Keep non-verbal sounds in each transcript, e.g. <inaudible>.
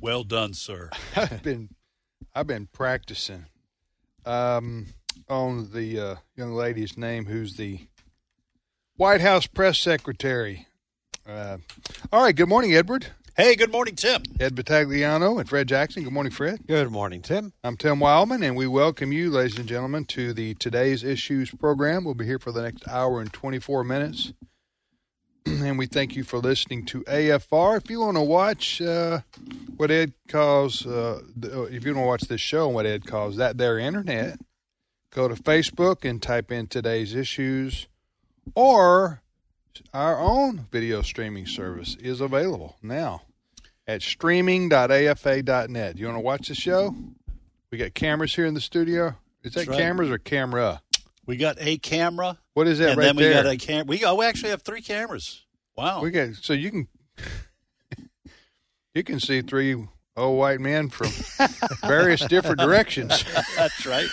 Well done, sir. <laughs> I've been I've been practicing um, on the uh, young lady's name who's the White House press secretary. Uh, all right, good morning, Edward. Hey, good morning, Tim. Ed Vitagliano and Fred Jackson. Good morning, Fred. Good morning, Tim. I'm Tim Wildmon, and we welcome you, ladies and gentlemen, to the Today's Issues program. We'll be here for the next hour and 24 minutes. <clears throat> and we thank you for listening to AFR. If you want to watch uh, what Ed calls, uh, if you want to watch this show and what Ed calls that there internet, go to Facebook and type in today's issues, or our own video streaming service is available now at streaming.afa.net. You want to watch the show? We got cameras here in the studio. Is that right. cameras or camera? We got a camera, What is that and right then we there? got a cam. We oh, we actually have three cameras. Wow. We got so you can you can see three old white men from <laughs> various different directions. That's right.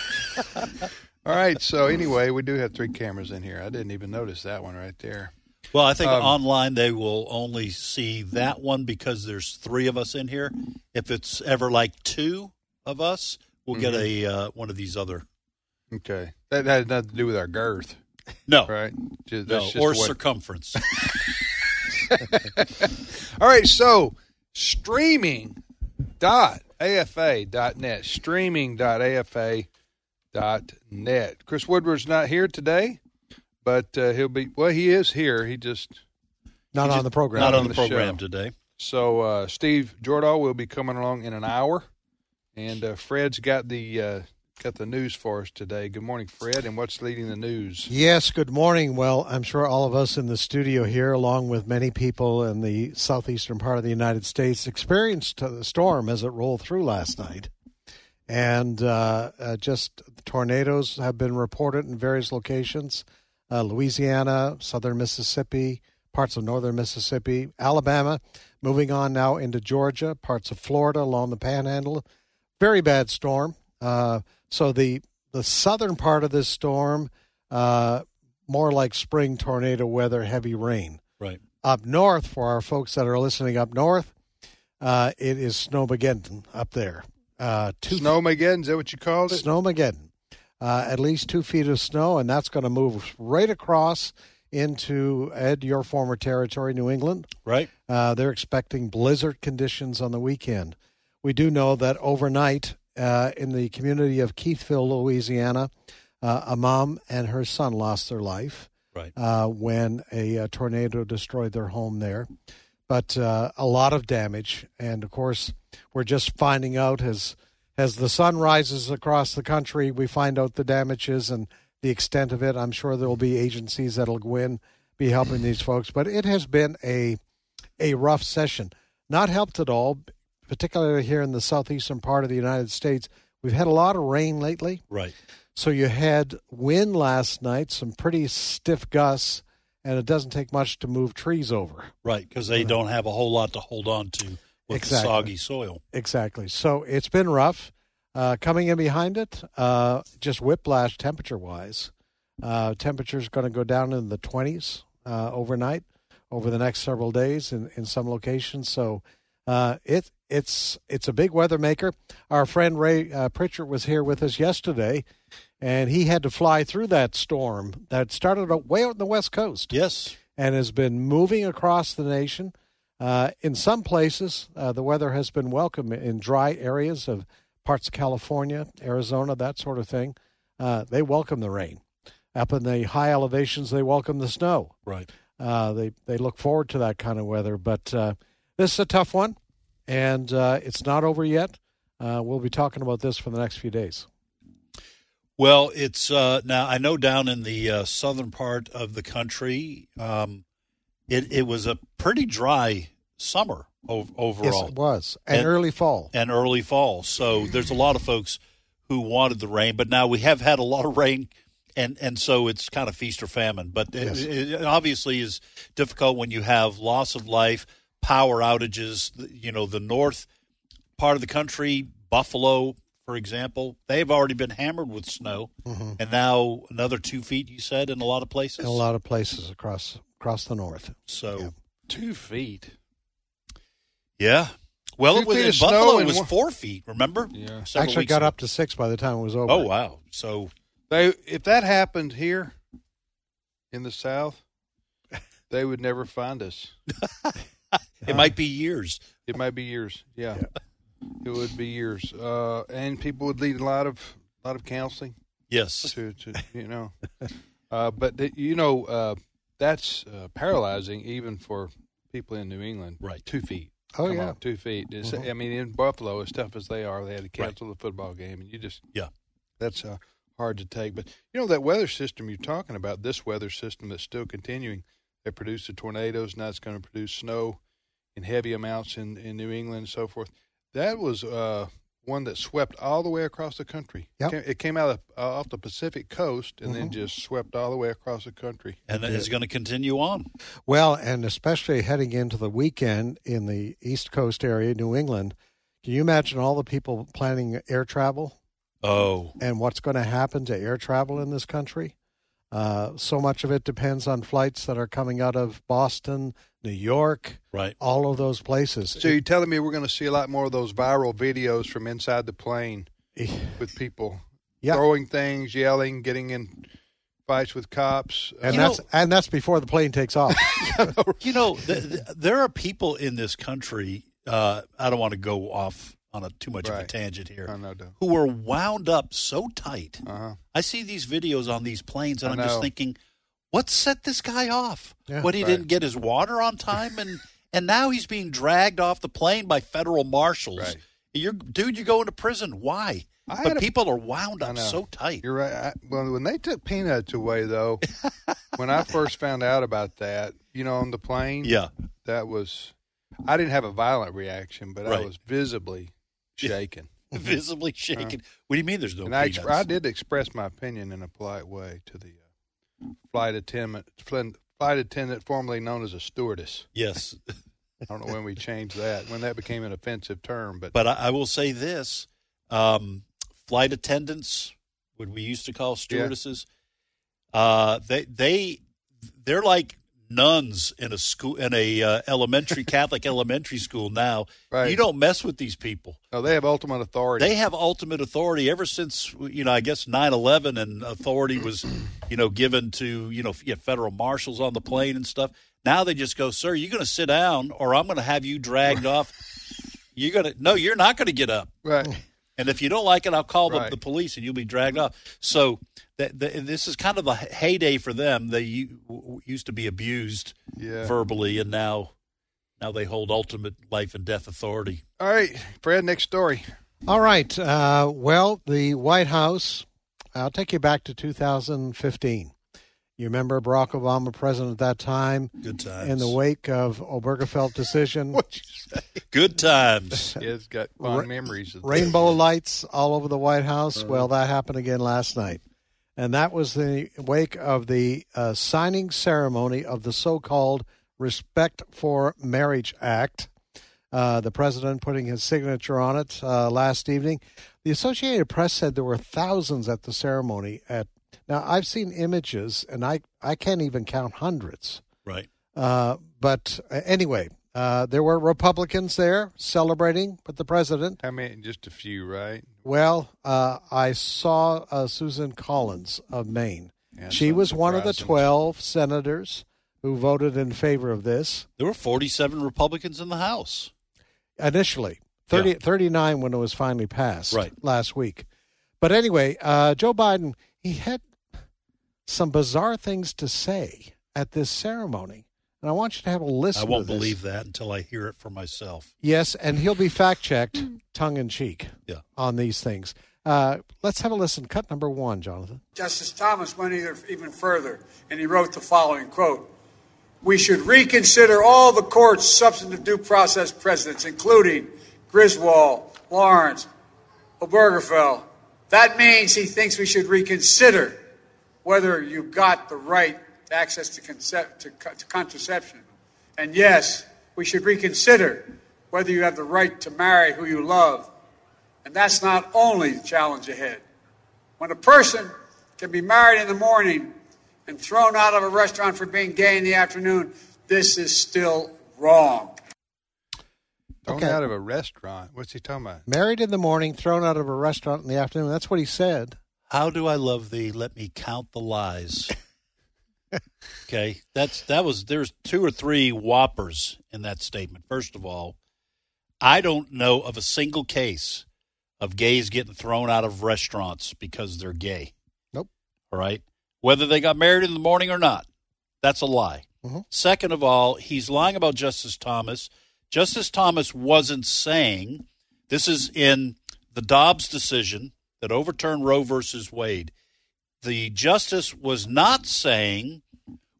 <laughs> All right. So anyway, we do have three cameras in here. I didn't even notice that one right there. Well, I think Um, online they will only see that one because there's three of us in here. If it's ever like two of us, we'll get a uh, one of these other. Okay, that has nothing to do with our girth, No, right? Just, no, that's just or the way- circumference. <laughs> <laughs> All right. So streaming dot afa dot net streaming dot afa dot net. Chris Woodward's not here today, but uh, he'll be. Well, he is here. He just Not He on just- the program. Not on on the the program show. today. So uh, Steve Jordahl will be coming along in an hour, and uh, Fred's got the uh, got the news for us today. Good morning, Fred. And what's leading the news? Yes, good morning. Well, I'm sure all of us in the studio here, along with many people in the southeastern part of the United States, experienced the storm as it rolled through last night. And uh, uh, just tornadoes have been reported in various locations uh, Louisiana, southern Mississippi, parts of northern Mississippi, Alabama, moving on now into Georgia, parts of Florida along the panhandle. Very bad storm. Uh, so the the southern part of this storm, uh, more like spring tornado weather, heavy rain. Right. Up north, for our folks that are listening up north, uh, it is Snowmageddon up there. Uh, two Snowmageddon, is that what you called it? Snowmageddon. Uh, at least two feet of snow, and that's going to move right across into Ed, your former territory, New England. Right. Uh, they're expecting blizzard conditions on the weekend. We do know that overnight uh, in the community of Keithville, Louisiana, uh, a mom and her son lost their life Right. uh, when a, uh tornado destroyed their home there. But uh, a lot of damage, and of course, we're just finding out as as the sun rises across the country, we find out the damages and the extent of it. I'm sure there will be agencies that'll go in, be helping these folks. But it has been a a rough session, not helped at all, particularly here in the southeastern part of the United States. We've had a lot of rain lately. Right. So you had wind last night, some pretty stiff gusts, and it doesn't take much to move trees over. Right. Because they don't have a whole lot to hold on to with Exactly. the soggy soil. Exactly. So it's been rough. Uh, coming in behind it, uh, just whiplash temperature wise. Uh, temperature's going to go down in the 20s uh, overnight over the next several days in, in some locations. So uh, it it's it's a big weather maker. Our friend Ray uh, Pritchard was here with us yesterday, and he had to fly through that storm that started way out on the west coast Yes. and has been moving across the nation. Uh, in some places, uh, the weather has been welcome in dry areas of parts of California, Arizona, that sort of thing. Uh, they welcome the rain. Up in the high elevations, they welcome the snow. Right. Uh, they they look forward to that kind of weather. But uh, this is a tough one, and uh, it's not over yet. Uh, we'll be talking about this for the next few days. Well, it's uh, now I know down in the uh, southern part of the country, um, it it was a pretty dry summer o- Yes, overall it was. And, And- early fall. and early fall. So there's a lot of folks who wanted the rain, but now we have had a lot of rain. And, and so it's kind of feast or famine, but it- Yes. it obviously is difficult when you have loss of life, power outages. You know, the north part of the country, Buffalo, for example, they've already been hammered with snow, mm-hmm. and now another two feet. You said in a lot of places. in a lot of places across across the north. So Two feet. yeah. Well, Two it was in Buffalo. It was four feet. Remember? Yeah. Several Actually, got ago. up to six by the time it was over. Oh wow! So They if that happened here in the South, <laughs> they would never find us. <laughs> it might be years. It might be years. Yeah, it would be years. Uh, and people would need a lot of lot of counseling Yes. to, to you know. <laughs> Uh, but th- you know uh, that's uh, paralyzing even for people in New England. Right. two feet. Oh, Come yeah. on, two feet. It's, Mhm. I mean, in Buffalo, as tough as they are, they had to cancel the football game, and you just Yeah. that's uh, hard to take. But you know that weather system you're talking about, this weather system that's still continuing, that produced the tornadoes. Now it's going to produce snow in heavy amounts in, in New England and so forth. That was uh, one that swept all the way across the country. Yep. It came, out of, uh, off the Pacific coast and then Mhm. just swept all the way across the country. And it's going to continue on. Well, and especially heading into the weekend in the East Coast area, New England. Can you imagine all the people planning air travel Oh, and what's going to happen to air travel in this country? Uh, so much of it depends on flights that are coming out of Boston, New York, right. all of those places. So you're telling me we're going to see a lot more of those viral videos from inside the plane with people Yeah. throwing things, yelling, getting in fights with cops. and You that's know- and that's before the plane takes off. <laughs> You know, th- th- there are people in this country. Uh, I don't want to go off on a too much of a Right. tangent I here. know, though. Who were wound up so tight. Uh huh. I see these videos on these planes, and I I'm just thinking, what set this guy off? Yeah. what he Right. didn't get his water on time, and <laughs> and now he's being dragged off the plane by federal marshals. Right. You're, dude, you're going to prison. Why? I but had a- people are wound up so tight. You're right. I, well, when they took peanuts away, though, <laughs> when I first found out about that, you know, on the plane, Yeah. that was. I didn't have a violent reaction, but I was visibly shaken. <laughs> visibly shaken. what do you mean? There's no and I, I did express my opinion in a polite way to the uh, flight attendant, flight attendant formerly known as a stewardess. Yes, <laughs> I don't know when we changed that, when that became an offensive term, but but I, I will say this: um, flight attendants, what we used to call stewardesses, uh, they they they're like nuns in a school in a uh, elementary <laughs> Catholic elementary school now. Right. You don't mess with these people. no, they have ultimate authority. They have ultimate authority ever since you know I guess 9/11 and authority was you know given to you know federal marshals on the plane and stuff. Now they just go, "Sir, you're going to sit down or I'm going to have you dragged off." You're going to No, you're not going to get up. right. And if you don't like it, I'll call Right. the, the police and you'll be dragged off. So that, that, this is kind of a heyday for them. They used to be abused Yeah. verbally, and now now they hold ultimate life and death authority. All right, Fred, next story. All right. Uh, well, the White House, I'll take you back to 2015. You remember Barack Obama, president at that time, Good times. in the wake of Obergefell decision, <laughs> What you say? Good times. <laughs> Yeah, it's got fond Ra- memories. Of rainbow lights all over the White House. Well, that happened again last night. And that was the wake of the uh, signing ceremony of the so called Respect for Marriage Act. Uh, the president putting his signature on it uh, last evening. The Associated Press said there were thousands at the ceremony. At now, I've seen images, and I I can't even count hundreds. Right. Uh, but uh, anyway, uh, there were Republicans there celebrating with the president. I mean, just a few, right? Well, uh, I saw uh, Susan Collins of Maine. Yeah, she some was one of the 12 senators who voted in favor of this There were 47 Republicans in the House. initially. 30, Yeah. 39 when it was finally passed Right. last week. But anyway, uh, Joe Biden, he had some bizarre things to say at this ceremony. And I want you to have a listen I won't to this. believe that until I hear it for myself. Yes, and he'll be <laughs> fact checked tongue in cheek Yeah. on these things. Uh, let's have a listen. Cut number one, Jonathan. Justice Thomas went even further, and he wrote the following quote: we should reconsider all the court's substantive due process precedents, including Griswold, Lawrence, Obergefell. That means he thinks we should reconsider whether you got the right access to, to, to contraception. And yes, we should reconsider whether you have the right to marry who you love. And that's not only the challenge ahead. When a person can be married in the morning and thrown out of a restaurant for being gay in the afternoon, this is still wrong. Thrown Okay. out of a restaurant. What's he talking about? Married in the morning, thrown out of a restaurant in the afternoon. That's what he said. How do I love thee? Let me count the lies. <laughs> okay, that's that was there's two or three whoppers in that statement. First of all, I don't know of a single case of gays getting thrown out of restaurants because they're gay. Nope. All right, whether they got married in the morning or not, that's a lie. Mhm. Second of all, he's lying about Justice Thomas. Justice Thomas wasn't saying this is in the Dobbs decision that overturned Roe versus Wade. The justice was not saying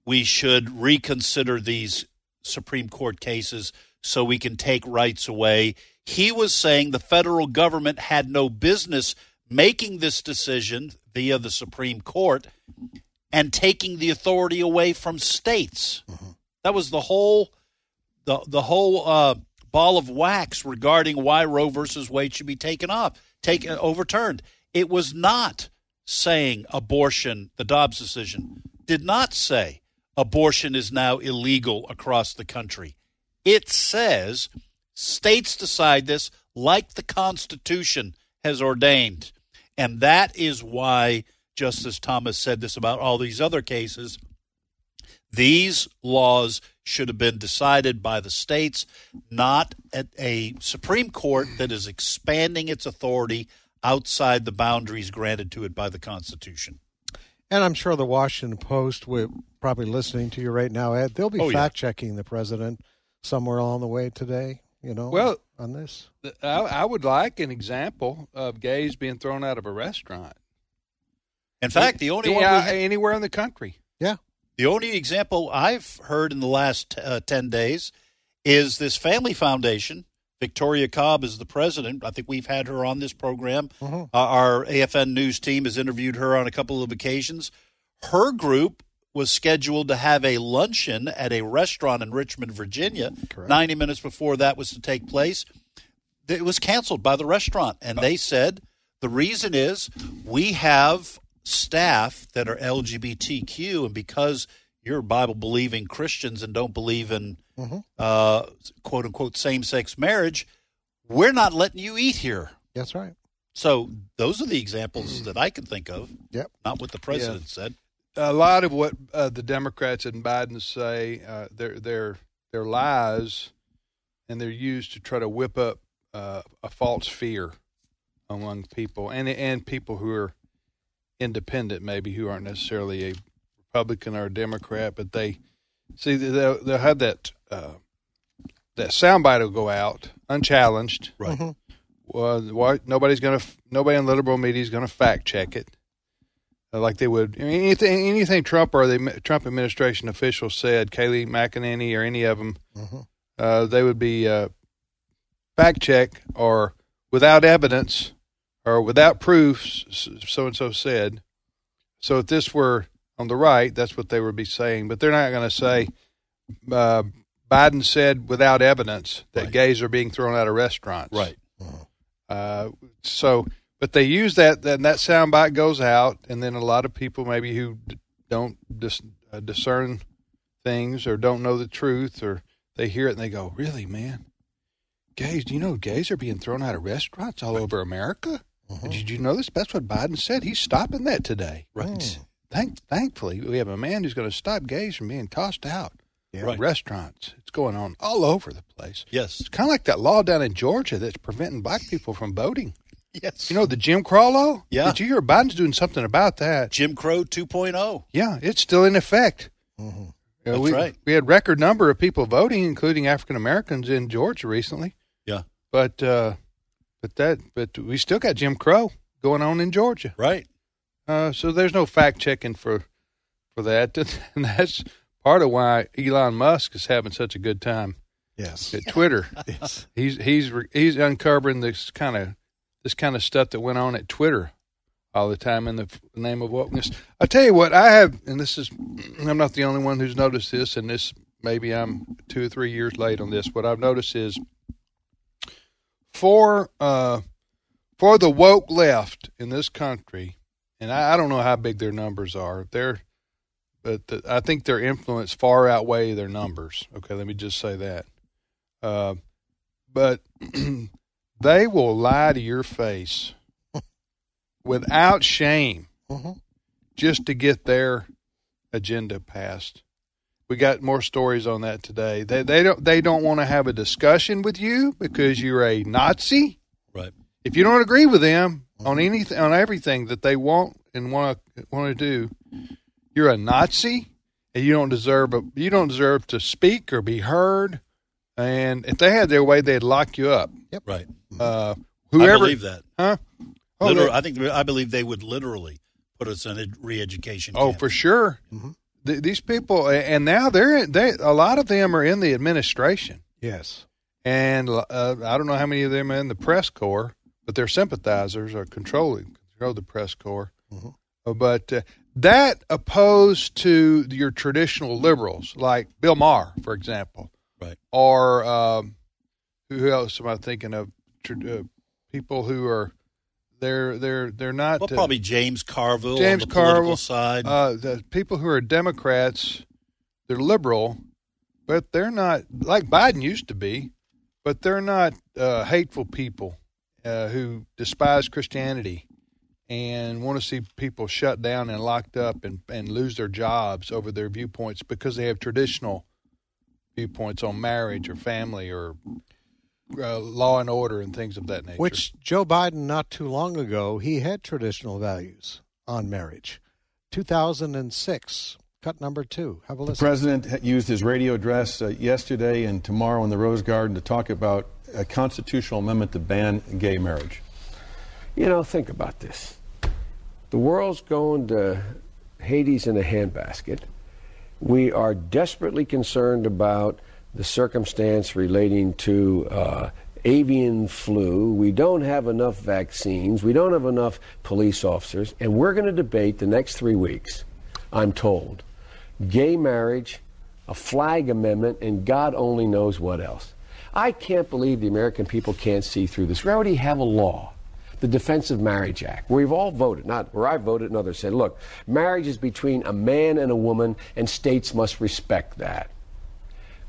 we should reconsider these Supreme Court cases so we can take rights away. He was saying the federal government had no business making this decision via the Supreme Court and taking the authority away from states. Mm-hmm. That was the whole the the whole uh, ball of wax regarding why Roe versus Wade should be taken off, take uh, overturned. It was not saying abortion. The Dobbs decision did not say abortion is now illegal across the country. It says states decide this like the Constitution has ordained, and that is why Justice Thomas said this about all these other cases. These laws should have been decided by the states, not at a Supreme Court that is expanding its authority outside the boundaries granted to it by the Constitution. And I'm sure the Washington Post, we're probably listening to you right now, Ed. They'll be Oh, fact checking the president somewhere along the way today, you know, Well- on this. I, I would like an example of gays being thrown out of a restaurant. In fact, the only one Yeah, we, anywhere in the country. Yeah. The only example I've heard in the last uh, ten days is this family foundation. Victoria Cobb is the president. I think we've had her on this program. Uh, our AFN news team has interviewed her on a couple of occasions. Her group was scheduled to have a luncheon at a restaurant in Richmond, Virginia. Correct. 90 minutes before that was to take place. It was canceled by the restaurant. And they said the reason is we have staff that are LGBTQ, and because you're Bible believing Christians and don't believe in uh, quote unquote same sex marriage, we're not letting you eat here. That's right. So those are the examples that I can think of, Yep. not what the president said. a lot of what uh, the Democrats and Biden say, uh, they're they're they're lies, and they're used to try to whip up uh, a false fear among people, and and people who are independent, maybe who aren't necessarily a Republican or a Democrat, but they see they'll they'll have that uh, that soundbite will go out unchallenged. Right. Well, why, nobody's going to nobody in the liberal media is going to fact check it uh, like they would I mean, anything anything Trump or the Trump administration officials said, Kayleigh McEnany or any of them, uh, they would be uh, fact check or without evidence or without proof. So and so said. So if this were on the right, that's what they would be saying. But they're not going to say uh, Biden said without evidence that Right. gays are being thrown out of restaurants. Right. Uh, so, but they use that, then that soundbite goes out, and then a lot of people maybe who d- don't dis, uh, discern things or don't know the truth, or they hear it and they go, "Really, man? Gays? Do you know gays are being thrown out of restaurants all over America? Did you know this? That's what Biden said. He's stopping that today. Right. Thank, thankfully, we have a man who's going to stop gays from being tossed out Yeah. Right. restaurants. It's going on all over the place. Yes. It's kind of like that law down in Georgia that's preventing black people from voting. Yes. You know the Jim Crow law? Yeah. Did you hear Biden's doing something about that? Jim Crow oh. 2.0. Yeah, it's still in effect. Mm-hmm. That's we, right. We had record number of people voting, including African Americans in Georgia recently. Yeah. But uh, but that but we still got Jim Crow going on in Georgia. Right. Uh, so there's no fact checking for for that, <laughs> and that's part of why Elon Musk is having such a good time Yes. at Twitter. <laughs> yes. he's he's he's uncovering this kind of this kind of stuff that went on at Twitter all the time in the name of wokeness. I tell you what, I have, and this is I'm not the only one who's noticed this, and this maybe I'm two or three years late on this. What I've noticed is for uh for the woke left in this country, and I, I don't know how big their numbers are. They're but the, I think their influence far outweigh their numbers. Okay, let me just say that. Uh, but <clears throat> they will lie to your face without shame Mhm. just to get their agenda passed. We got more stories on that today. They they don't they don't want to have a discussion with you because you're a Nazi. Right. If you don't agree with them on anything on everything that they want and want to want to do, you're a Nazi and you don't deserve a, you don't deserve to speak or be heard. And if they had their way, they'd lock you up. Yep. Right. Uh, whoever, I believe that. huh? Oh, Literal- I think I believe they would literally put us in a re-education. Oh, camp. for sure. Th- these people, and now they're they a lot of them are in the administration, Yes. and uh, I don't know how many of them are in the press corps, but their sympathizers are controlling control the press corps. Uh, But uh, that opposed to your traditional liberals like Bill Maher, for example, Right. or um, who else am I thinking of? Tr- Uh, people who are they're they're they're not Well, uh, probably James Carville James on the political Carville, side. uh, the people who are Democrats, they're liberal, but they're not like Biden used to be, but they're not uh, hateful people uh, who despise Christianity and want to see people shut down and locked up and, and lose their jobs over their viewpoints because they have traditional viewpoints on marriage or family or uh, law and order and things of that nature. Which Joe Biden, not too long ago, he had traditional values on marriage. 2006, cut number two. Have a listen. The president used his radio address uh, yesterday and tomorrow in the Rose Garden to talk about a constitutional amendment to ban gay marriage. You know, think about this. The world's going to Hades in a handbasket. We are desperately concerned about the circumstance relating to uh, avian flu. We don't have enough vaccines. We don't have enough police officers. And we're going to debate the next three weeks, I'm told, gay marriage, a flag amendment, and God only knows what else. I can't believe the American people can't see through this. We already have a law the Defense of Marriage Act, where we've all voted, not where I voted and others said, look, marriage is between a man and a woman, and states must respect that.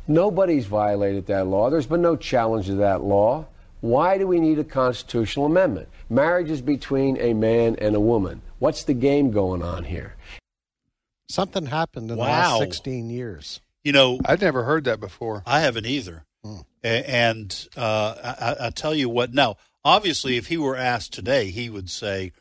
Nobody's violated that law. There's been no challenge to that law. Why do we need a constitutional amendment? Marriage is between a man and a woman. What's the game going on here? Something happened in the last 16 years. you know, I've never heard that before. I haven't either. A- And uh, I, I- I tell you what. Now, obviously, if he were asked today, he would say,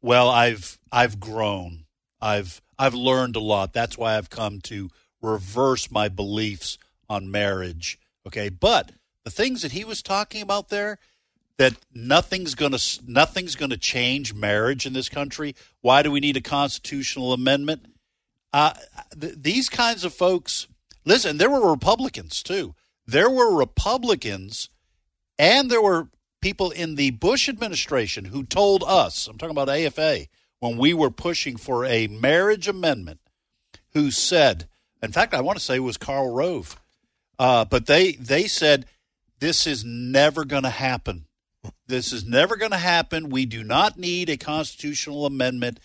"Well, I've I've grown. I've I've learned a lot. That's why I've come to reverse my beliefs on marriage." Okay, but the things that he was talking about there, that nothing's gonna nothing's gonna change marriage in this country. Why do we need a constitutional amendment? uh, th- these kinds of folks listen there were republicans too there were republicans and there were people in the bush administration who told us i'm talking about afa when we were pushing for a marriage amendment who said in fact i want to say it was karl rove uh, but they they said this is never going to happen this is never going to happen we do not need a constitutional amendment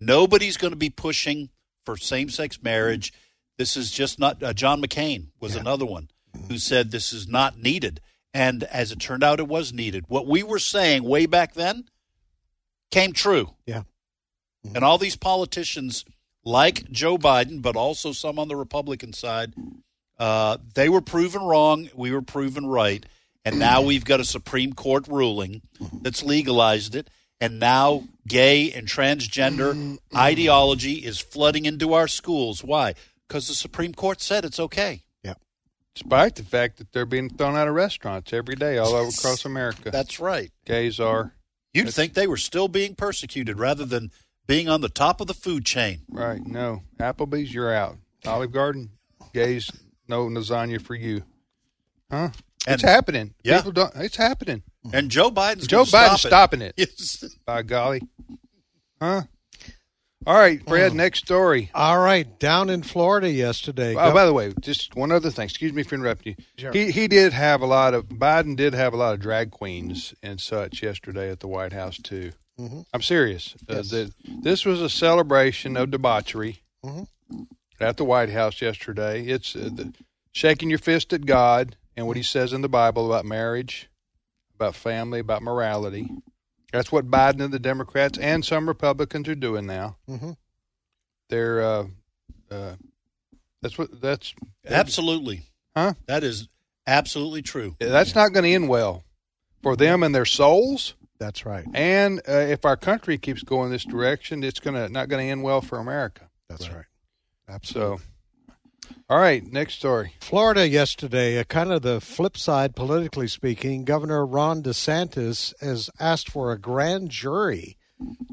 nobody's going to be pushing for same-sex marriage. This is just not. Uh, John McCain was another one who said this is not needed, and as it turned out, it was needed. What we were saying way back then came true, Yeah. and all these politicians, like Joe Biden, but also some on the Republican side, uh, they were proven wrong. We were proven right, and now <clears throat> we've got a Supreme Court ruling that's legalized it. And now gay and transgender ideology is flooding into our schools. Why? Because the Supreme Court said it's okay. Yeah. despite the fact that they're being thrown out of restaurants every day all over across America. That's right. Gays are You'd think they were still being persecuted rather than being on the top of the food chain. right. No, Applebee's, you're out. Olive Garden, gays, no lasagna for you. Huh? And- it's happening. Yeah. People don't. It's happening. And Joe Biden's Joe gonna Biden's stop stopping it. Yes. <laughs> By golly. Huh? All right, Fred. Next story. All right, down in Florida yesterday. Oh, by the way, just one other thing. Excuse me for interrupting you. Sure. He he did have a lot of Biden did have a lot of drag queens and such yesterday at the White House too. I'm serious. Uh, the, this was a celebration of debauchery Mhm. At the White House yesterday. It's uh, the, shaking your fist at God and what He says in the Bible about marriage, about family, about morality. That's what Biden and the Democrats and some Republicans are doing now. Mhm. They're uh, uh, that's what that's Absolutely. Huh? That is absolutely true. That's not going to end well for them and their souls. That's right. And uh, if our country keeps going this direction, it's going to not going to end well for America. That's right. So, all right, next story. Florida yesterday, uh, kind of the flip side, politically speaking, Governor Ron DeSantis has asked for a grand jury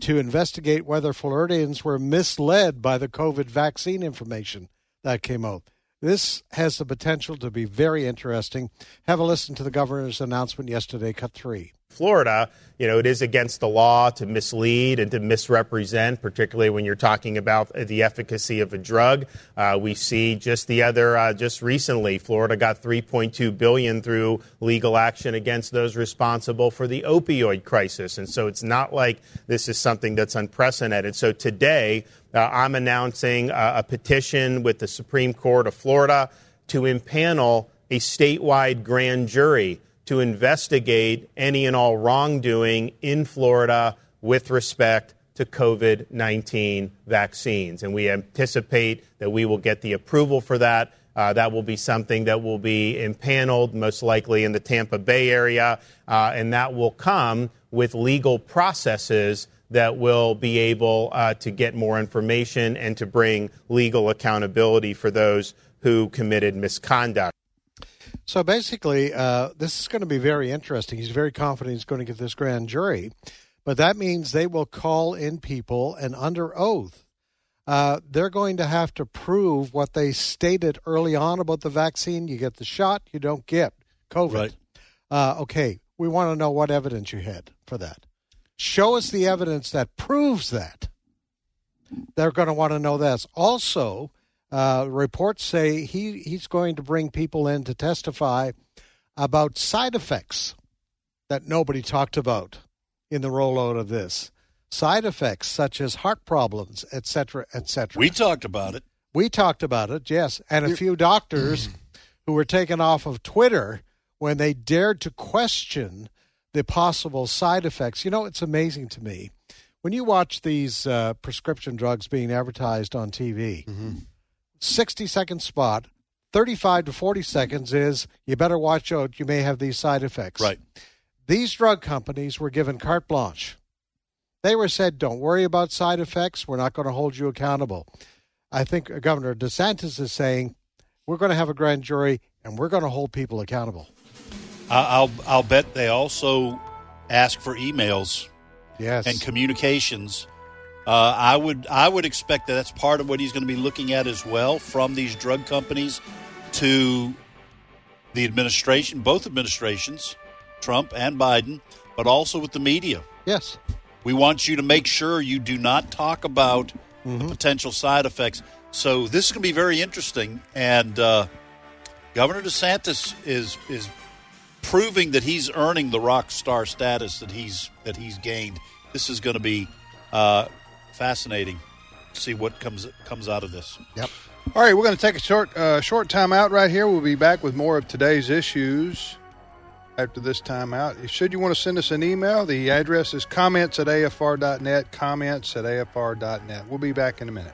to investigate whether Floridians were misled by the COVID vaccine information that came out. This has the potential to be very interesting. Have a listen to the governor's announcement yesterday, cut three. Florida, you know, it is against the law to mislead and to misrepresent, particularly when you're talking about the efficacy of a drug. Uh, we see just the other, uh, just recently, Florida got 3.2 billion through legal action against those responsible for the opioid crisis, and so it's not like this is something that's unprecedented. So today, uh, I'm announcing uh, a petition with the Supreme Court of Florida to impanel a statewide grand jury to investigate any and all wrongdoing in Florida with respect to COVID 19 vaccines. And we anticipate that we will get the approval for that. Uh, that will be something that will be impaneled, most likely in the Tampa Bay area, uh, and that will come with legal processes that will be able uh, to get more information and to bring legal accountability for those who committed misconduct. So basically, uh, this is going to be very interesting. He's very confident he's going to get this grand jury, but that means they will call in people and under oath. Uh, they're going to have to prove what they stated early on about the vaccine. You get the shot, you don't get COVID. Right. Uh, okay, we want to know what evidence you had for that. Show us the evidence that proves that. They're going to want to know this. Also, uh, reports say he, he's going to bring people in to testify about side effects that nobody talked about in the rollout of this. Side effects such as heart problems, et cetera, et cetera. We talked about it. We talked about it, yes, and a few doctors who were taken off of Twitter when they dared to question the possible side effects. You know, it's amazing to me when you watch these uh, prescription drugs being advertised on TV. 60 second spot, 35 to 40 seconds is you better watch out, you may have these side effects. Right. These drug companies were given carte blanche. They were said, don't worry about side effects. We're not going to hold you accountable. I think Governor DeSantis is saying, we're going to have a grand jury and we're going to hold people accountable. I'll I'll bet they also ask for emails Yes. and communications. Uh, I would I would expect that that's part of what he's going to be looking at as well from these drug companies to the administration, both administrations, Trump and Biden, but also with the media. yes. We want you to make sure you do not talk about the potential side effects. So this is going to be very interesting, and uh, Governor DeSantis is is proving that he's earning the rock star status that he's that he's gained. This is going to be uh, fascinating. See what comes comes out of this. Yep. All right, we're going to take a short uh, short time out right here. We'll be back with more of today's issues after this time out. Should you want to send us an email, the address is comments at afr.net, comments at afr.net. We'll be back in a minute.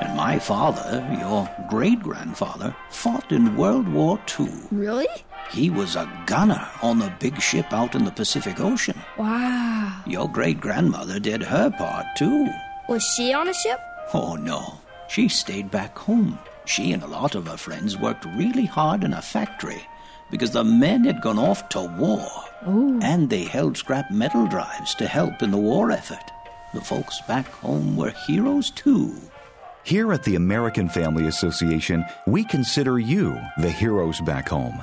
And my father, your great grandfather, fought in World War II. Really? He was a gunner on the big ship out in the Pacific Ocean. Wow. Your great grandmother did her part too. Was she on a ship? Oh no, she stayed back home. She and a lot of her friends worked really hard in a factory because the men had gone off to war. Ooh. And they held scrap metal drives to help in the war effort. The folks back home were heroes too. Here at the American Family Association, we consider you the heroes back home.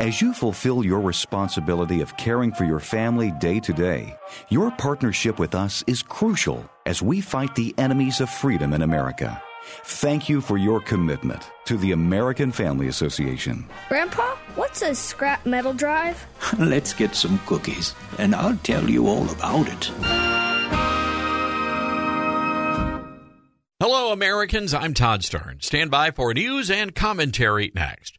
As you fulfill your responsibility of caring for your family day to day, your partnership with us is crucial as we fight the enemies of freedom in America. Thank you for your commitment to the American Family Association. Grandpa, what's a scrap metal drive? <laughs> Let's get some cookies, and I'll tell you all about it. Hello, Americans. I'm Todd Starnes. Stand by for news and commentary next.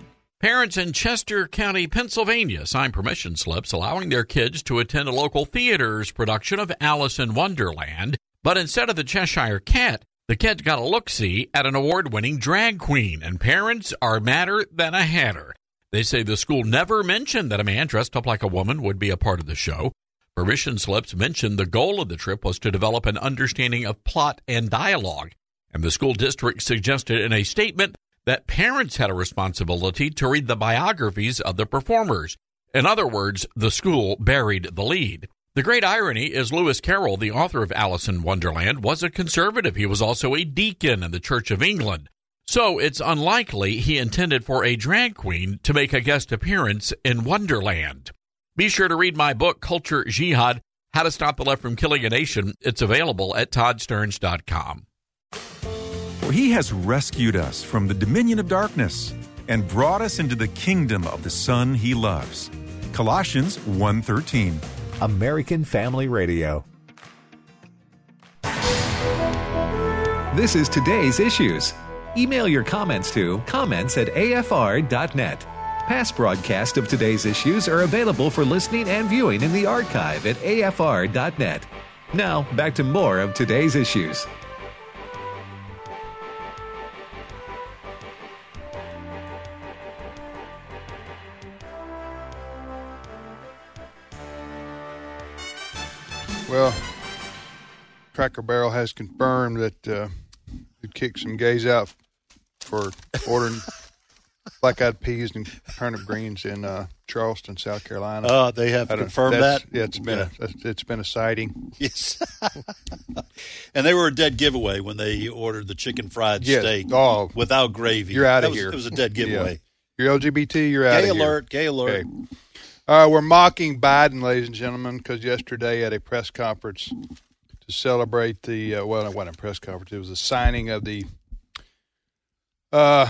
Parents in Chester County, Pennsylvania signed permission slips allowing their kids to attend a local theater's production of Alice in Wonderland. But instead of the Cheshire Cat, the kids got a look see at an award winning drag queen, and parents are madder than a hatter. They say the school never mentioned that a man dressed up like a woman would be a part of the show. Permission slips mentioned the goal of the trip was to develop an understanding of plot and dialogue, and the school district suggested in a statement that parents had a responsibility to read the biographies of the performers. In other words, the school buried the lead. The great irony is Lewis Carroll, the author of Alice in Wonderland, was a conservative. He was also a deacon in the Church of England. So it's unlikely he intended for a drag queen to make a guest appearance in Wonderland. Be sure to read my book, Culture Jihad How to Stop the Left from Killing a Nation. It's available at toddstarnes.com. For he has rescued us from the dominion of darkness and brought us into the kingdom of the Son he loves. Colossians 1:13. American Family Radio. This is today's issues. Email your comments to comments at afr.net. Past broadcasts of today's issues are available for listening and viewing in the archive at afr.net. Now, back to more of today's issues. Well, Cracker Barrel has confirmed that uh, it kicked some gays out for ordering <laughs> black eyed peas and turnip greens in uh, Charleston, South Carolina. Uh, they have confirmed that? Yeah, it's been Yeah. A, it's been a sighting. Yes. <laughs> and they were a dead giveaway when they ordered the chicken fried Yeah. steak Oh. without gravy. You're out of was- here. It was a dead Yeah. giveaway. You're LGBT. You're out Gay of here. alert, gay alert. Okay. Uh, we're mocking Biden, ladies and gentlemen, because yesterday at a press conference to celebrate the uh, well, it wasn't a press conference; it was a signing of the uh,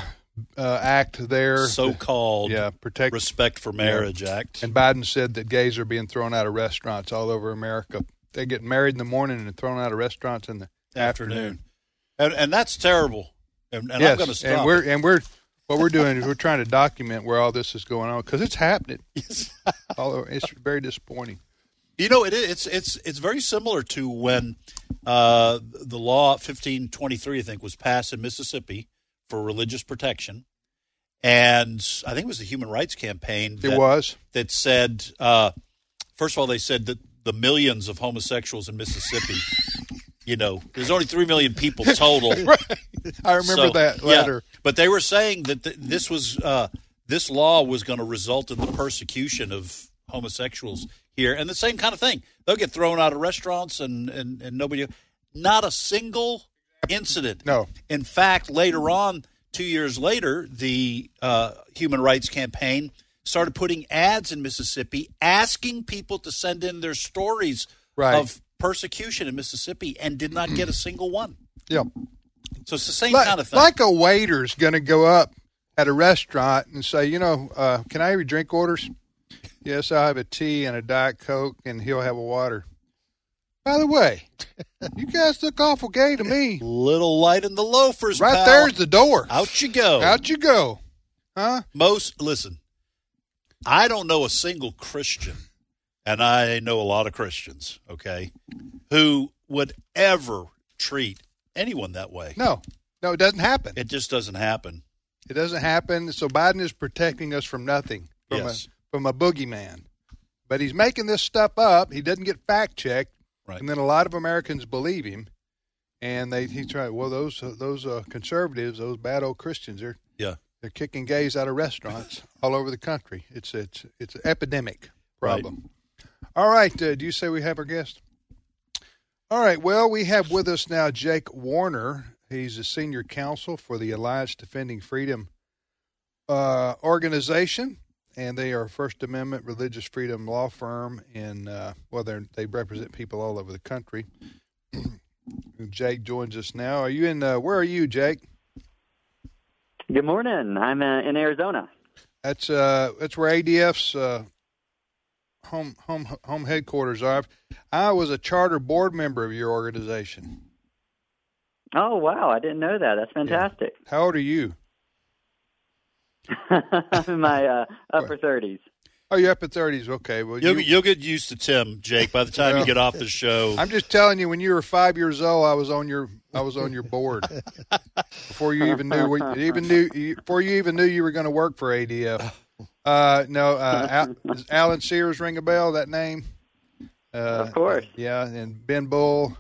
uh, act there, So-called yeah, protect Respect for Marriage Act. And Biden said that gays are being thrown out of restaurants all over America. They get married in the morning and thrown out of restaurants in the afternoon. And, and that's terrible. And, and yes, I'm going to stop. and we're and we're what we're doing is we're trying to document where all this is going on because it's happening. <laughs> Yes. all it's very disappointing. You know, it, it's it's it's very similar to when uh, the law 1523, I think, was passed in Mississippi for religious protection, and I think it was the Human Rights Campaign. It that, was. that said. Uh, first of all, they said that the millions of homosexuals in Mississippi. You know, there's only three million people total. <laughs> <laughs> I remember that yeah. letter. But they were saying that th- this was uh, this law was going to result in the persecution of homosexuals here, and the same kind of thing. They'll get thrown out of restaurants, and and, and nobody. Not a single incident. No. In fact, later on, two years later, the uh, Human Rights Campaign started putting ads in Mississippi asking people to send in their stories Right. of persecution in Mississippi and did not get a <clears throat> single one. Yeah. So it's the same like, kind of thing. like a waiter's going to go up at a restaurant and say, you know, uh, can I have your drink orders? Yes, I'll have a tea and a Diet Coke, and he'll have a water. By the way, <laughs> you guys look awful gay to me. Little light in the loafers, Right pal. there's the door. Out you go. Out you go. Huh? Most listen. I don't know a single Christian, and I know a lot of Christians. Okay, who would ever treat anyone that way? No, no, it doesn't happen. It just doesn't happen. It doesn't happen. So Biden is protecting us from nothing, from Yes. a from a boogeyman. But he's making this stuff up. He doesn't get fact checked, Right. and then a lot of Americans believe him. And they he tried. Well, those uh, those uh, conservatives, those bad old Christians, they're Yeah. they're kicking gays out of restaurants <laughs> all over the country. It's it's it's an epidemic problem. All right, uh, do you say we have our guest? All right. Well, we have with us now Jake Warner. He's a senior counsel for the Alliance Defending Freedom uh, organization, and they are a First Amendment religious freedom law firm. In uh, well, they they represent people all over the country. <clears throat> Jake joins us now. Are you in? Uh, where are you, Jake? Good morning. I'm uh, in Arizona. That's uh, that's where ADF's uh, home home home headquarters are. I was a charter board member of your organization. Oh wow, I didn't know that. That's fantastic. How old are you? I'm <laughs> in my uh, <laughs> upper thirties. Oh, you're up in thirties. Okay, well, You'll, you, you'll get used to Tim, Jake. By the time you get off the show, I'm just telling you, when you were five years old, I was on your I was on your board <laughs> before you even knew what- even knew you- before you even knew you were going to work for ADF. Uh, no, uh, <laughs> Al, Alan Sears ring a bell? That name? Uh, Of course. Yeah, and Ben Bull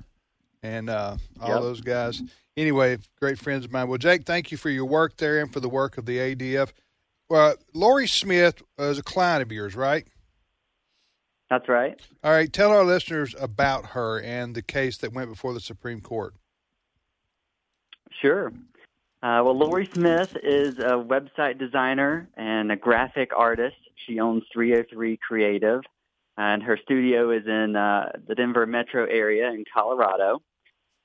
and uh, all Yep. those guys. Anyway, great friends of mine. Well, Jake, thank you for your work there and for the work of the ADF. Well, Lorie Smith is a client of yours, right? That's right. All right, tell our listeners about her and the case that went before the Supreme Court. Sure. Uh, well, Lorie Smith is a website designer and a graphic artist. She owns 303 Creative, and her studio is in uh, the Denver metro area in Colorado.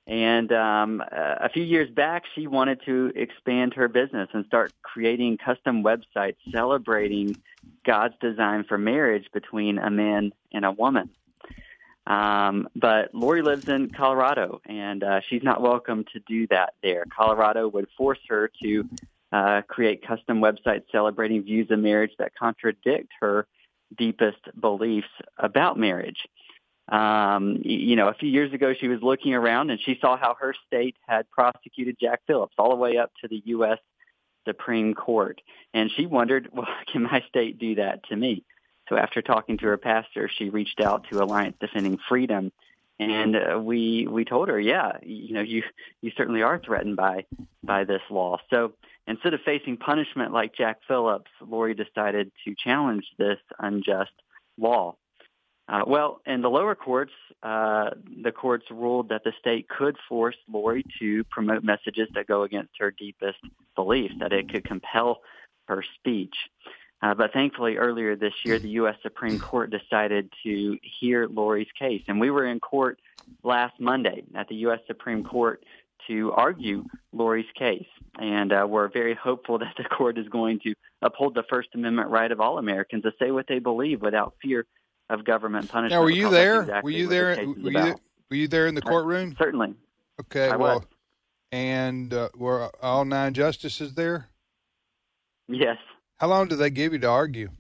And um, a a few years back, she wanted to expand her business and start creating custom websites celebrating God's design for marriage between a man and a woman. Um, but Lorie lives in Colorado, and uh, she's not welcome to do that there. Colorado would force her to uh, create custom websites celebrating views of marriage that contradict her deepest beliefs about marriage. Um, you know, a few years ago, she was looking around and she saw how her state had prosecuted Jack Phillips all the way up to the U.S. Supreme Court. And she wondered, <laughs> well, can my state do that to me? So after talking to her pastor, she reached out to Alliance Defending Freedom, and uh, we we told her, yeah, you know, you you certainly are threatened by by this law. So instead of facing punishment like Jack Phillips, Lorie decided to challenge this unjust law. Uh, well, in the lower courts, uh, the courts ruled that the state could force Lorie to promote messages that go against her deepest beliefs, that it could compel her speech. Uh, but thankfully, earlier this year, the U.S. Supreme Court decided to hear Lorie's case. And we were in court last Monday at the U.S. Supreme Court to argue Lorie's case. And uh, we're very hopeful <laughs> that the court is going to uphold the First Amendment right of all Americans to say what they believe without fear of government punishment. Now, were you there? exactly were you the there? Were you, were you there in the courtroom? Certainly. Okay. I well, was. and uh, were all nine justices there? Yes. How long did they give you to argue?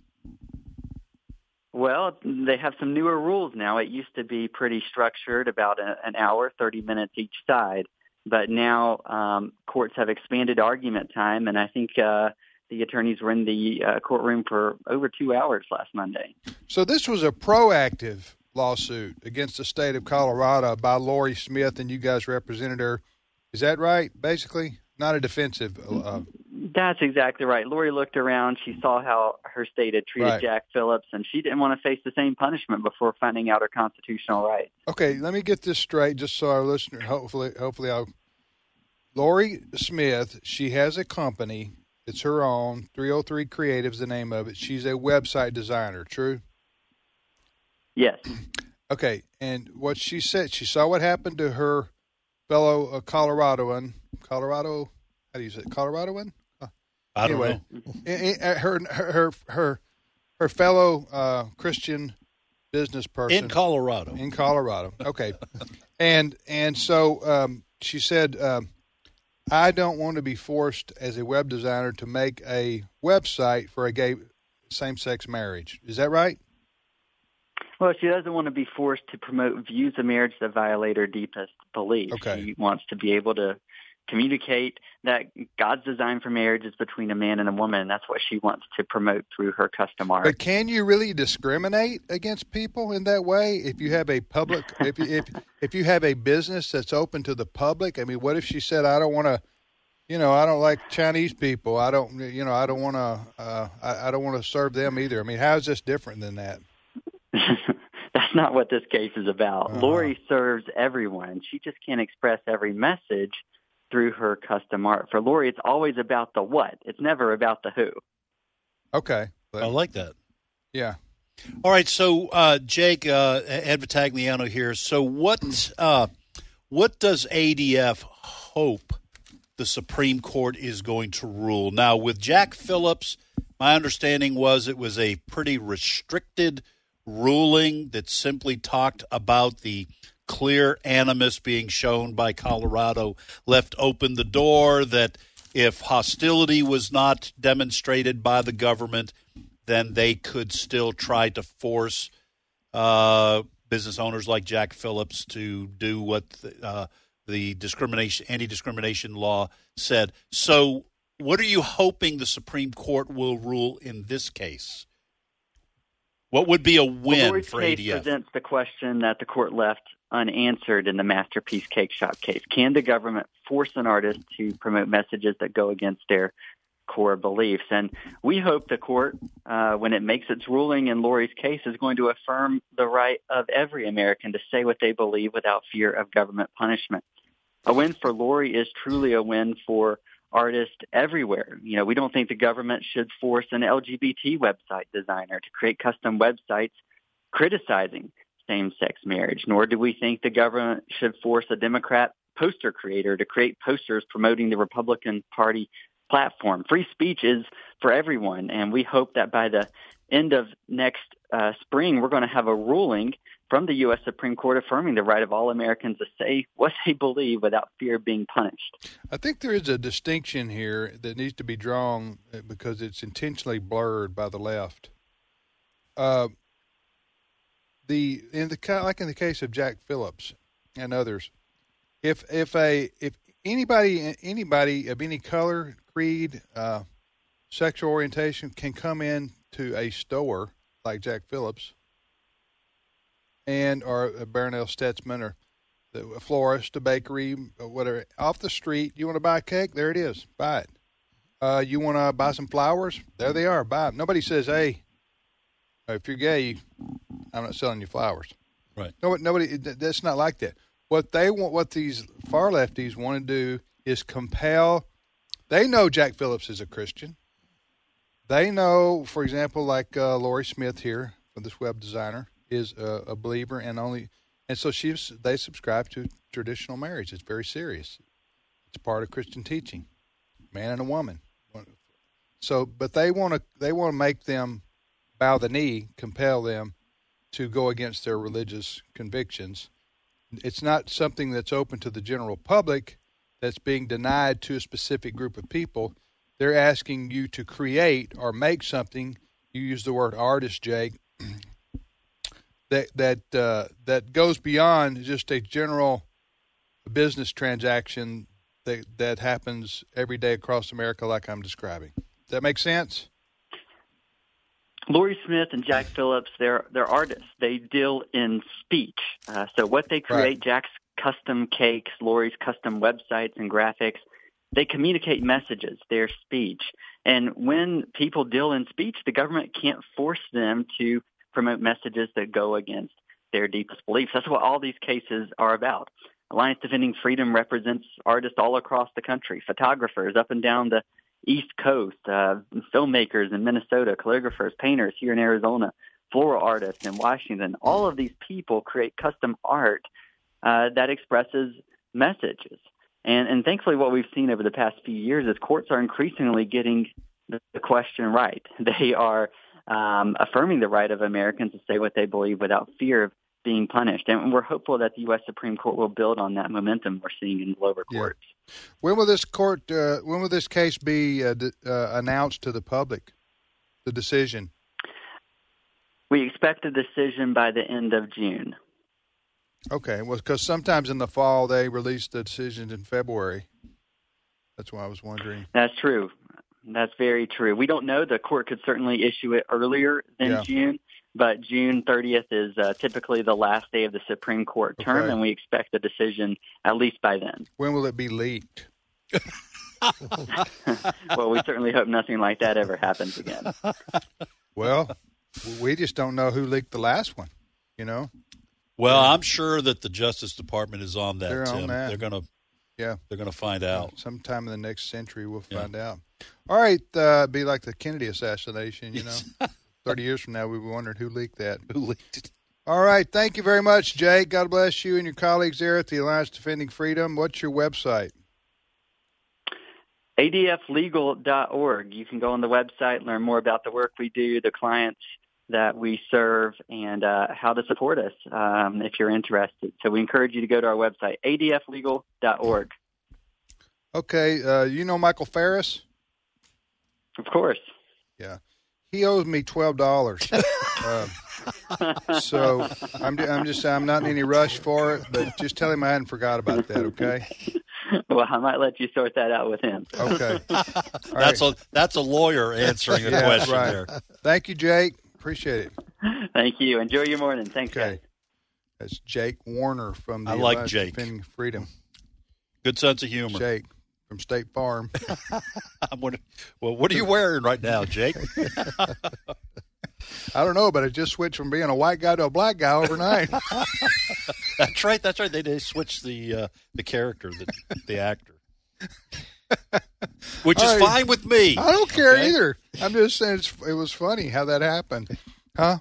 Well, they have some newer rules now. It used to be pretty structured, about a, an hour, 30 minutes each side. But now um, courts have expanded argument time, and I think uh, the attorneys were in the uh, courtroom for over two hours last Monday. So this was a proactive lawsuit against the state of Colorado by Lorie Smith, and you guys represented her. Is that right? Basically, not a defensive. Uh, That's exactly right. Lorie looked around. She saw how her state had treated Right. Jack Phillips, and she didn't want to face the same punishment before finding out her constitutional rights. okay, let me get this straight, just so our listener, hopefully, hopefully, I'll. Lorie Smith, she has a company, It's her own. 303 Creative's the name of it. She's a website designer. True. Yes. <clears throat> Okay, and what she said, she saw what happened to her fellow uh, Coloradoan, Colorado. How do you say it? Coloradoan? I don't anyway, know. her her her her fellow uh, Christian business person in Colorado. In Colorado, okay, and and so um, she said, um, "I don't want to be forced as a web designer to make a website for a gay same-sex marriage." Is that right? Well, she doesn't want to be forced to promote views of marriage that violate her deepest beliefs. Okay. She wants to be able to communicate that God's design for marriage is between a man and a woman, and that's what she wants to promote through her custom art. But can you really discriminate against people in that way if you have a public <laughs> if you, if if you have a business that's open to the public? I mean, what if she said, "I don't want to." You know, I don't like Chinese people. I don't, you know, I don't want to. Uh, I, I don't want to serve them either. I mean, how is this different than that? That's not what this case is about. Uh-huh. Lorie serves everyone. She just can't express every message through her custom art. For Lorie, it's always about the what. It's never about the who. Okay. But, I like that. Yeah. All right. So, uh, Jake, uh, Ed Vitagliano here. So, what uh, what does ADF hope the Supreme Court is going to rule? Now, with Jack Phillips, my understanding was it was a pretty restricted – ruling that simply talked about the clear animus being shown by Colorado left open the door that if hostility was not demonstrated by the government, then they could still try to force uh, business owners like Jack Phillips to do what the, uh, the discrimination anti-discrimination law said. So, what are you hoping the Supreme Court will rule in this case? What would be a win well, for case presents the question that the court left unanswered in the Masterpiece Cakeshop case. Can the government force an artist to promote messages that go against their core beliefs? And we hope the court, uh, when it makes its ruling in Lorie's case, is going to affirm the right of every American to say what they believe without fear of government punishment. A win for Lorie is truly a win for artists everywhere. You know, we don't think the government should force an LGBT website designer to create custom websites criticizing same-sex marriage, nor do we think the government should force a Democrat poster creator to create posters promoting the Republican Party platform. Free speech is for everyone, and we hope that by the end of next uh, spring, we're going to have a ruling from the U.S. Supreme Court affirming the right of all Americans to say what they believe without fear of being punished. I think there is a distinction here that needs to be drawn uh, because it's intentionally blurred by the left. Uh, the in the like in the case of Jack Phillips and others, if if a if anybody anybody of any color, creed, uh, sexual orientation can come in to a store like Jack Phillips and or a Barronelle Stutzman or the, a florist, a bakery, whatever, off the street. You want to buy a cake? There it is. Buy it. Uh, you want to buy some flowers? There they are. Buy them. Nobody says, "Hey, if you're gay, I'm not selling you flowers." Right. No, nobody. That's not like that. What they want, what these far lefties want to do, is compel. They know Jack Phillips is a Christian. They know, for example, like uh, Lorie Smith here, this web designer, is a, a believer and only, and so she's they subscribe to traditional marriage. It's very serious. It's part of Christian teaching, man and a woman. So, but they want to they want to make them bow the knee, compel them to go against their religious convictions. It's not something that's open to the general public that's being denied to a specific group of people they're asking you to create or make something. You use the word artist, Jake. <clears throat> that that uh, that goes beyond just a general business transaction that that happens every day across America, like I'm describing. Does that make sense? Lorie Smith and Jack Phillips, they're they're artists. They deal in speech. Uh, so what they create, right. Jack's custom cakes, Lorie's custom websites and graphics, they communicate messages, their speech. And when people deal in speech, the government can't force them to promote messages that go against their deepest beliefs. That's what all these cases are about. Alliance Defending Freedom represents artists all across the country, photographers up and down the East Coast, uh, filmmakers in Minnesota, calligraphers, painters here in Arizona, floral artists in Washington. All of these people create custom art uh, that expresses messages. And, and thankfully, what we've seen over the past few years is courts are increasingly getting the, question right. <laughs> They are um, affirming the right of Americans to say what they believe without fear of being punished. And we're hopeful that the U.S. Supreme Court will build on that momentum we're seeing in the lower courts. When will this court? Uh, when will this case be uh, d- uh, announced to the public? The decision. We expect a decision by the end of June. Okay, well, because sometimes in the fall they release the decisions in February. That's why I was wondering. That's true. That's very true. We don't know. The court could certainly issue it earlier than Yeah. June, but June 30th is uh, typically the last day of the Supreme Court term, Okay. and we expect a decision at least by then. When will it be leaked? <laughs> well, we certainly hope nothing like that ever happens again. Well, we just don't know who leaked the last one. You know. Well, I'm sure that the Justice Department is on that. They're on Tim. that. They're going to. Yeah. They're going to find out. Sometime in the next century, we'll find out. All right, uh, be like the Kennedy assassination. You know, <laughs> thirty years from now, we'll be wondering who leaked that. Who leaked it? All right, thank you very much, Jake. God bless you and your colleagues there at the Alliance Defending Freedom. What's your website? adflegal.org. You can go on the website, learn more about the work we do, the clients that we serve, and uh, how to support us um, if you're interested. So we encourage you to go to our website, adflegal.org. Okay, uh, you know Michael Farris? Of course. Yeah, he owes me twelve dollars. uh, <laughs> so I'm, I'm just I'm not in any rush for it, but just tell him I hadn't forgot about that. Okay. <laughs> Well, I might let you sort that out with him. Okay. <laughs> That's a that's a lawyer answering a Yeah, question right. there. Thank you, Jake. Appreciate it. Thank you. Enjoy your morning. Thanks, guys. That's Jake Warner from the I like Alliance Jake. Defending Freedom. Good sense of humor. Jake from State Farm. <laughs> I'm wondering, well, what are you wearing right now, Jake? <laughs> I don't know, but I just switched from being a white guy to a black guy overnight. <laughs> that's right. That's right. They they switched the uh, the character, the the actor, which is All right. fine with me. I don't care okay? either. I'm just saying it's, it was funny how that happened. Huh?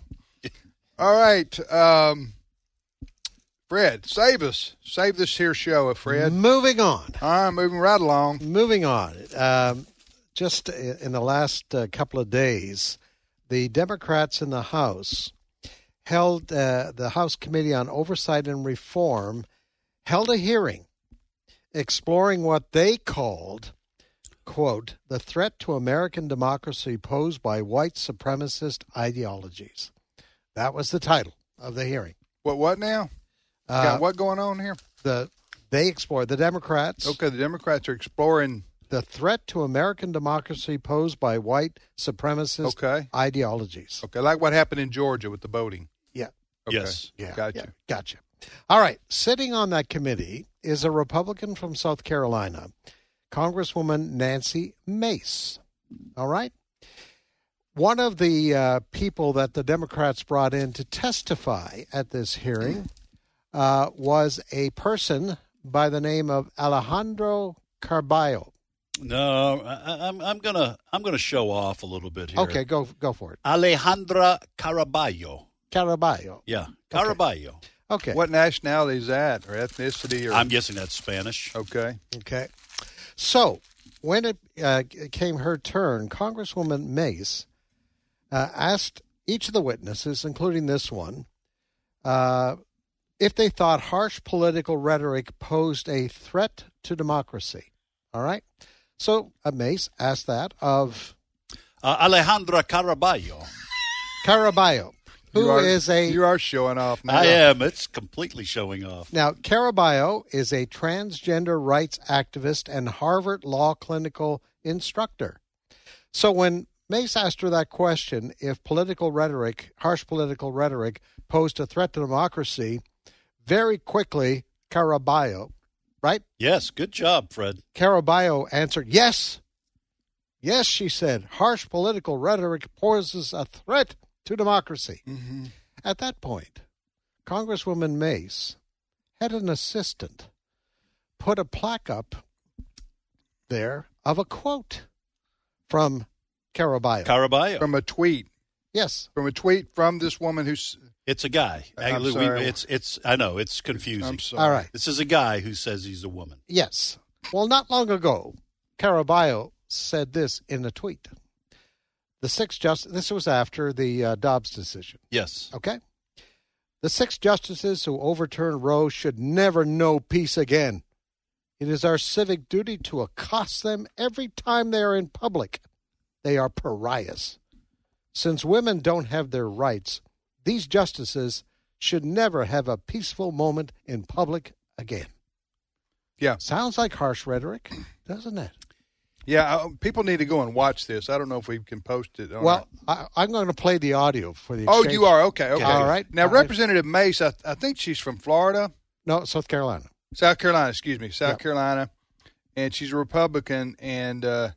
All right. Um, Fred, save us. Save this here show, Fred. Moving on. All right, moving right along. Moving on. Um, just in the last uh, couple of days, the Democrats in the House held uh, the House Committee on Oversight and Reform held a hearing exploring what they called quote the threat to American democracy posed by white supremacist ideologies. That was the title of the hearing. What? What now? Uh, Got what going on here? The they explored the Democrats. Okay, the Democrats are exploring the threat to American democracy posed by white supremacist Okay. ideologies. Okay, like what happened in Georgia with the voting. Yeah. Okay. Yes. Yeah. Gotcha. yeah, gotcha. All right. Sitting on that committee is a Republican from South Carolina, Congresswoman Nancy Mace. All right. One of the uh, people that the Democrats brought in to testify at this hearing uh, was a person by the name of Alejandro Carballo. No, I, I'm I'm gonna I'm gonna show off a little bit here. Okay, go go for it. Alejandra Caraballo. Caraballo. Yeah, Caraballo. Okay. What nationality is that, or ethnicity, or I'm guessing that's Spanish. okay? Okay. So when it uh, came her turn, Congresswoman Mace uh, asked each of the witnesses, including this one, uh, if they thought harsh political rhetoric posed a threat to democracy. All right. So uh, Mace asked that of Uh, Alejandra Caraballo. Caraballo, you who are, is a you are showing off now. I am. It's completely showing off. Now, Caraballo is a transgender rights activist and Harvard Law Clinical instructor. So when Mace asked her that question, if political rhetoric, harsh political rhetoric, posed a threat to democracy, very quickly, Caraballo, right? Yes, good job, Fred. Caraballo answered, yes. Yes, she said, harsh political rhetoric poses a threat to democracy. Mm-hmm. At that point, Congresswoman Mace had an assistant put a plaque up there of a quote from Caraballo. Caraballo. From a tweet. Yes. From a tweet from this woman who's. It's a guy. I'm we- sorry. it's it's. I know it's confusing. I'm sorry. All right. This is a guy who says he's a woman. Yes. Well, not long ago, Caraballo said this in a tweet. The six just this was after the uh, Dobbs decision. Yes. Okay. The six justices who overturned Roe should never know peace again. It is our civic duty to accost them every time they are in public. They are pariahs. Since women don't have their rights, these justices should never have a peaceful moment in public again. Yeah. Sounds like harsh rhetoric, doesn't it? Yeah, uh, people need to go and watch this. I don't know if we can post it. Well, I, I'm going to play the audio for the. our- oh, you are okay. Okay, All right. Now, All right. Representative Mace, I, I think she's from Florida, No, South Carolina. South Carolina. Excuse me, South Yep. Carolina, and she's a Republican, and uh,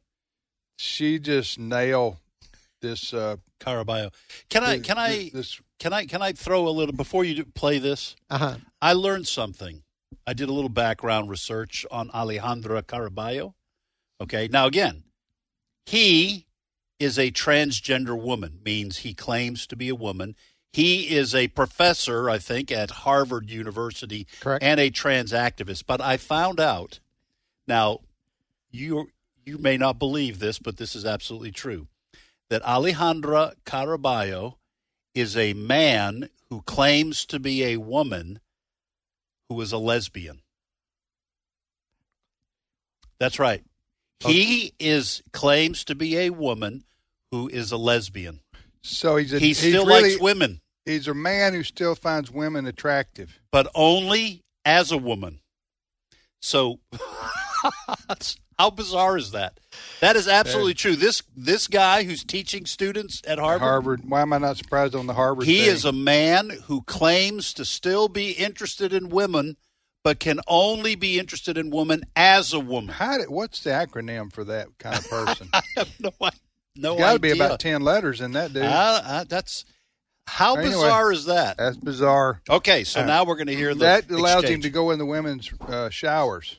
she just nailed this. Uh, Caraballo. Can I? Can I? This, Can I? Can I throw a little before you play this? Uh huh. I learned something. I did a little background research on Alejandra Caraballo. Okay. Now, again, he is a transgender woman, means he claims to be a woman. He is a professor, I think, at Harvard University Correct. and a trans activist. But I found out now, you you may not believe this, but this is absolutely true. That Alejandra Caraballo is a man who claims to be a woman who is a lesbian. That's right. He is claims to be a woman who is a lesbian. so he's a, He he's still really- likes women, He's a man who still finds women attractive. but only as a woman. So <laughs> how bizarre is that? That is absolutely true. This this guy who's teaching students at Harvard, Harvard. Why am I not surprised on the Harvard? he thing? is a man who claims to still be interested in women, but can only be interested in women as a woman. How did, what's the acronym for that kind of <laughs> person? I have no, i- no Got to be about ten letters in that dude. Uh, uh, that's how Anyway, bizarre is that? That's bizarre. Okay, so Uh, now we're going to hear the that allows him to go in the women's uh, showers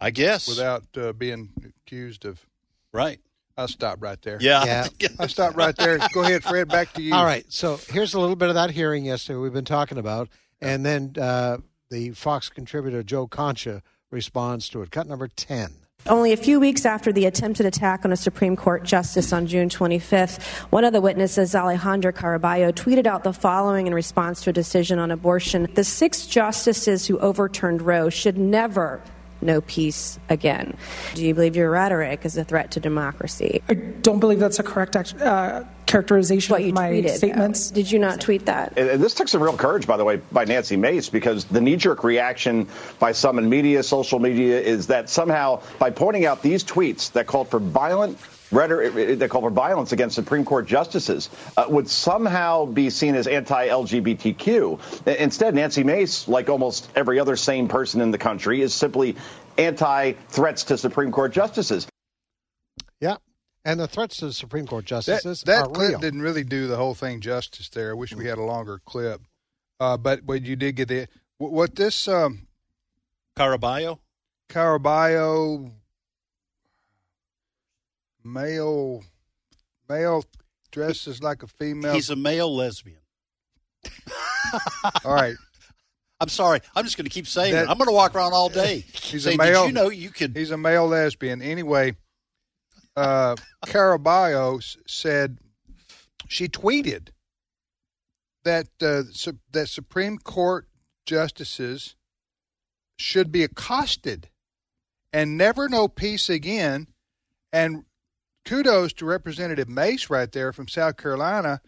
I guess without uh, being accused of. right. I'll stop right there. Yeah. Yeah. <laughs> I'll stop right there. Go ahead, Fred. Back to you. All right. So here's a little bit of that hearing yesterday we've been talking about. And then uh, the Fox contributor, Joe Concha, responds to it. Cut number 10. Only a few weeks after the attempted attack on a Supreme Court justice on June 25th, one of the witnesses, Alejandra Caraballo, tweeted out the following in response to a decision on abortion The six justices who overturned Roe should never know peace again. Do you believe your rhetoric is a threat to democracy? I don't believe that's a correct act- uh, characterization What of you my tweeted. statements. Did you not tweet that? And and this took some real courage, by the way, by Nancy Mace, because the knee jerk reaction by some in media, social media, is that somehow by pointing out these tweets that called for violent rhetoric, that called for violence against Supreme Court justices, uh, would somehow be seen as anti LGBTQ. Instead, Nancy Mace, like almost every other sane person in the country, is simply anti threats to Supreme Court justices. Yeah. And the threats to the Supreme Court That, justices that are clip real. didn't really do the whole thing justice there. I wish we had a longer clip. Uh, but but you did get the what, what this um, Caraballo. Caraballo male male dresses like a female. He's a male lesbian. All right. I'm sorry. I'm just going to keep saying That- it. I'm going to walk around all day. <laughs> He's saying, a male. Did you know you could? He's a male lesbian. Anyway, uh, Caraballo said she tweeted that uh, su- that Supreme Court justices should be accosted and never know peace again. And kudos to Representative Mace right there from South Carolina,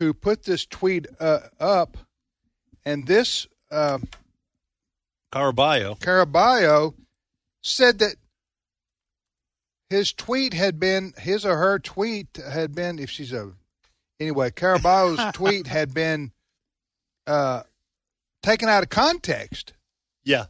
who put this tweet uh, up. And this uh, Caraballo. Caraballo said that his tweet had been his or her tweet had been if she's a anyway Caraballo's <laughs> tweet had been uh, taken out of context. Yeah.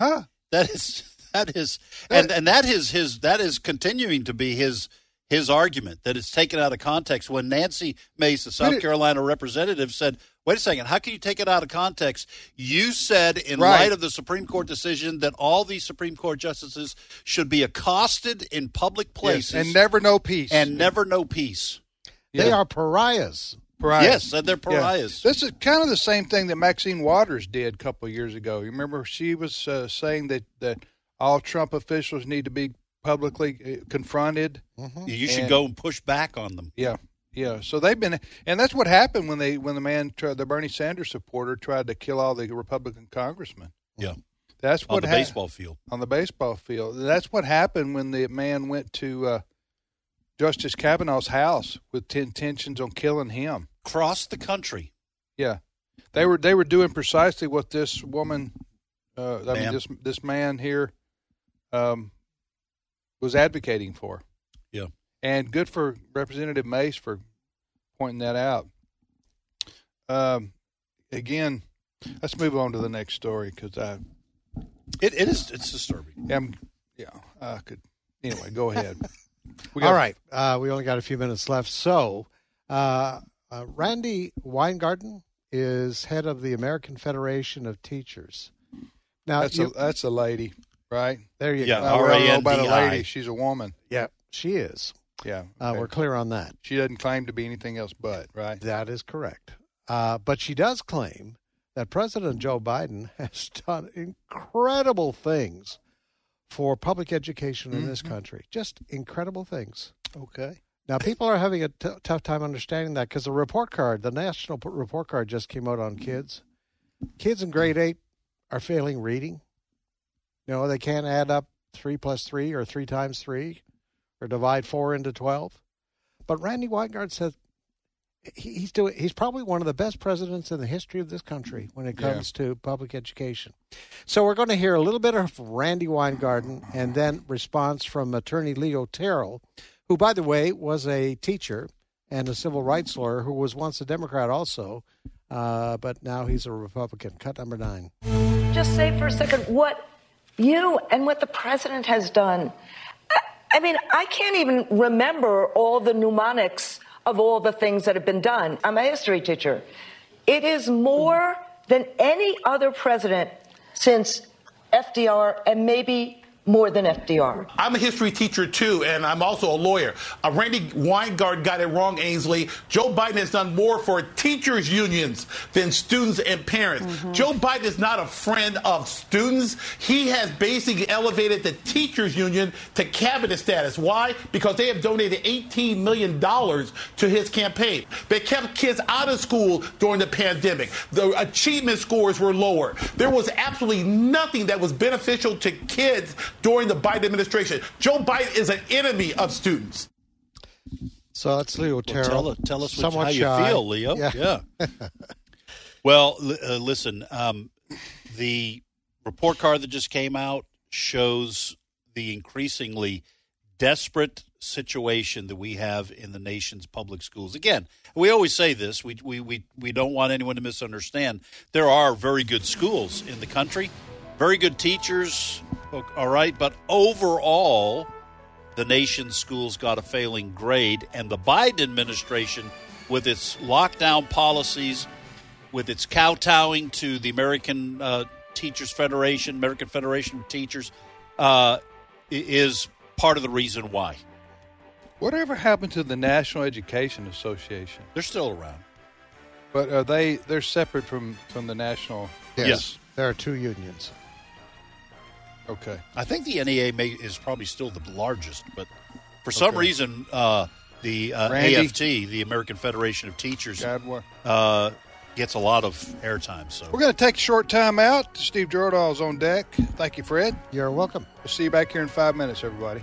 Huh? That is that is and and that is his that is continuing to be his his argument that it's taken out of context when Nancy Mace, the South Carolina representative, said, Wait a second. How can you take it out of context? You said, in Right. light of the Supreme Court decision, that all these Supreme Court justices should be accosted in public places and never know peace. and never know peace. They Yeah. are pariahs. Pariahs. Yes, and they're Yeah. pariahs. This is kind of the same thing that Maxine Waters did a couple of years ago. You remember she was uh, saying that, that all Trump officials need to be publicly uh, confronted. You should And- go and push back on them. Yeah, yeah. So they've been, and that's what happened when they when the man, tried, the Bernie Sanders supporter, tried to kill all the Republican congressmen. Yeah. That's what On the hap- baseball field. On the baseball field. That's what happened when the man went to uh, Justice Kavanaugh's house with intentions on killing him. Across the country. Yeah, they were they were doing precisely what this woman, uh, I mean this this man here, um, was advocating for. Yeah. And good for Representative Mace for pointing that out. Um, again, let's move on to the next story because I. It, it is it's disturbing. I'm, yeah, I could. Anyway, go ahead. <laughs> We All got- right. Uh, we only got a few minutes left. So, uh, uh, Randi Weingarten is head of the American Federation of Teachers. Now, That's you- a that's a lady, right? there you Yeah, go. I don't about a R-A-N-D-I. lady. She's a woman. Yeah, she is. Yeah, Uh. We're clear on that. she doesn't claim to be anything else but right. That is correct. Uh, but she does claim that President Joe Biden <laughs> has done incredible things for public education in this country. Just incredible things. Okay. Now, people are having a t- tough time understanding that because the report card, the national report card just came out on kids. Kids in grade eight are failing reading. You know, they can't add up three plus three or three times three or divide four into 12. But Randi Weingart says he's doing, he's probably one of the best presidents in the history of this country when it Yeah. comes to public education. So we're going to hear a little bit of Randi Weingarten and then response from attorney Leo Terrell, who, by the way, was a teacher and a civil rights lawyer who was once a Democrat also, uh, but now he's a Republican. Cut number nine. just say for a second what you and what the president has done. I, mean, I can't even remember all the mnemonics of all the things that have been done. I'm a history teacher. It is more than any other president since FDR and maybe more than FDR. I'm a history teacher too, and I'm also a lawyer. Uh, Randi Weingart got it wrong, Ainsley. Joe Biden has done more for teachers' unions than students and parents. Joe Biden is not a friend of students. He has basically elevated the teachers' union to cabinet status. Why? Because they have donated $18 million to his campaign. They kept kids out of school during the pandemic. The achievement scores were lower. There was absolutely nothing that was beneficial to kids during the Biden administration. Joe Biden is an enemy of students. So that's Leo Terrell. tell, tell us what, how you shy. feel, Leo. Yeah. <laughs> well, uh, listen, um, the report card that just came out shows the increasingly desperate situation that we have in the nation's public schools. Again, we always say this, we, we, we, we don't want anyone to misunderstand. There are very good schools in the country, very good teachers, o- all right, but overall, the nation's schools got a failing grade, and the Biden administration, with its lockdown policies, with its kowtowing to the American uh, Teachers Federation, American Federation of Teachers, uh, is part of the reason why. Whatever happened to the National Education Association? They're still around. But are they? They're separate from from the national. Yes. There are two unions. Okay. I think the NEA may, is probably still the largest, but for some Okay. reason, uh, the uh, AFT, the American Federation of Teachers, uh, gets a lot of airtime. So We're going to take a short time out. Steve Jordahl is on deck. Thank you, Fred. You're welcome. We'll see you back here in five minutes, everybody.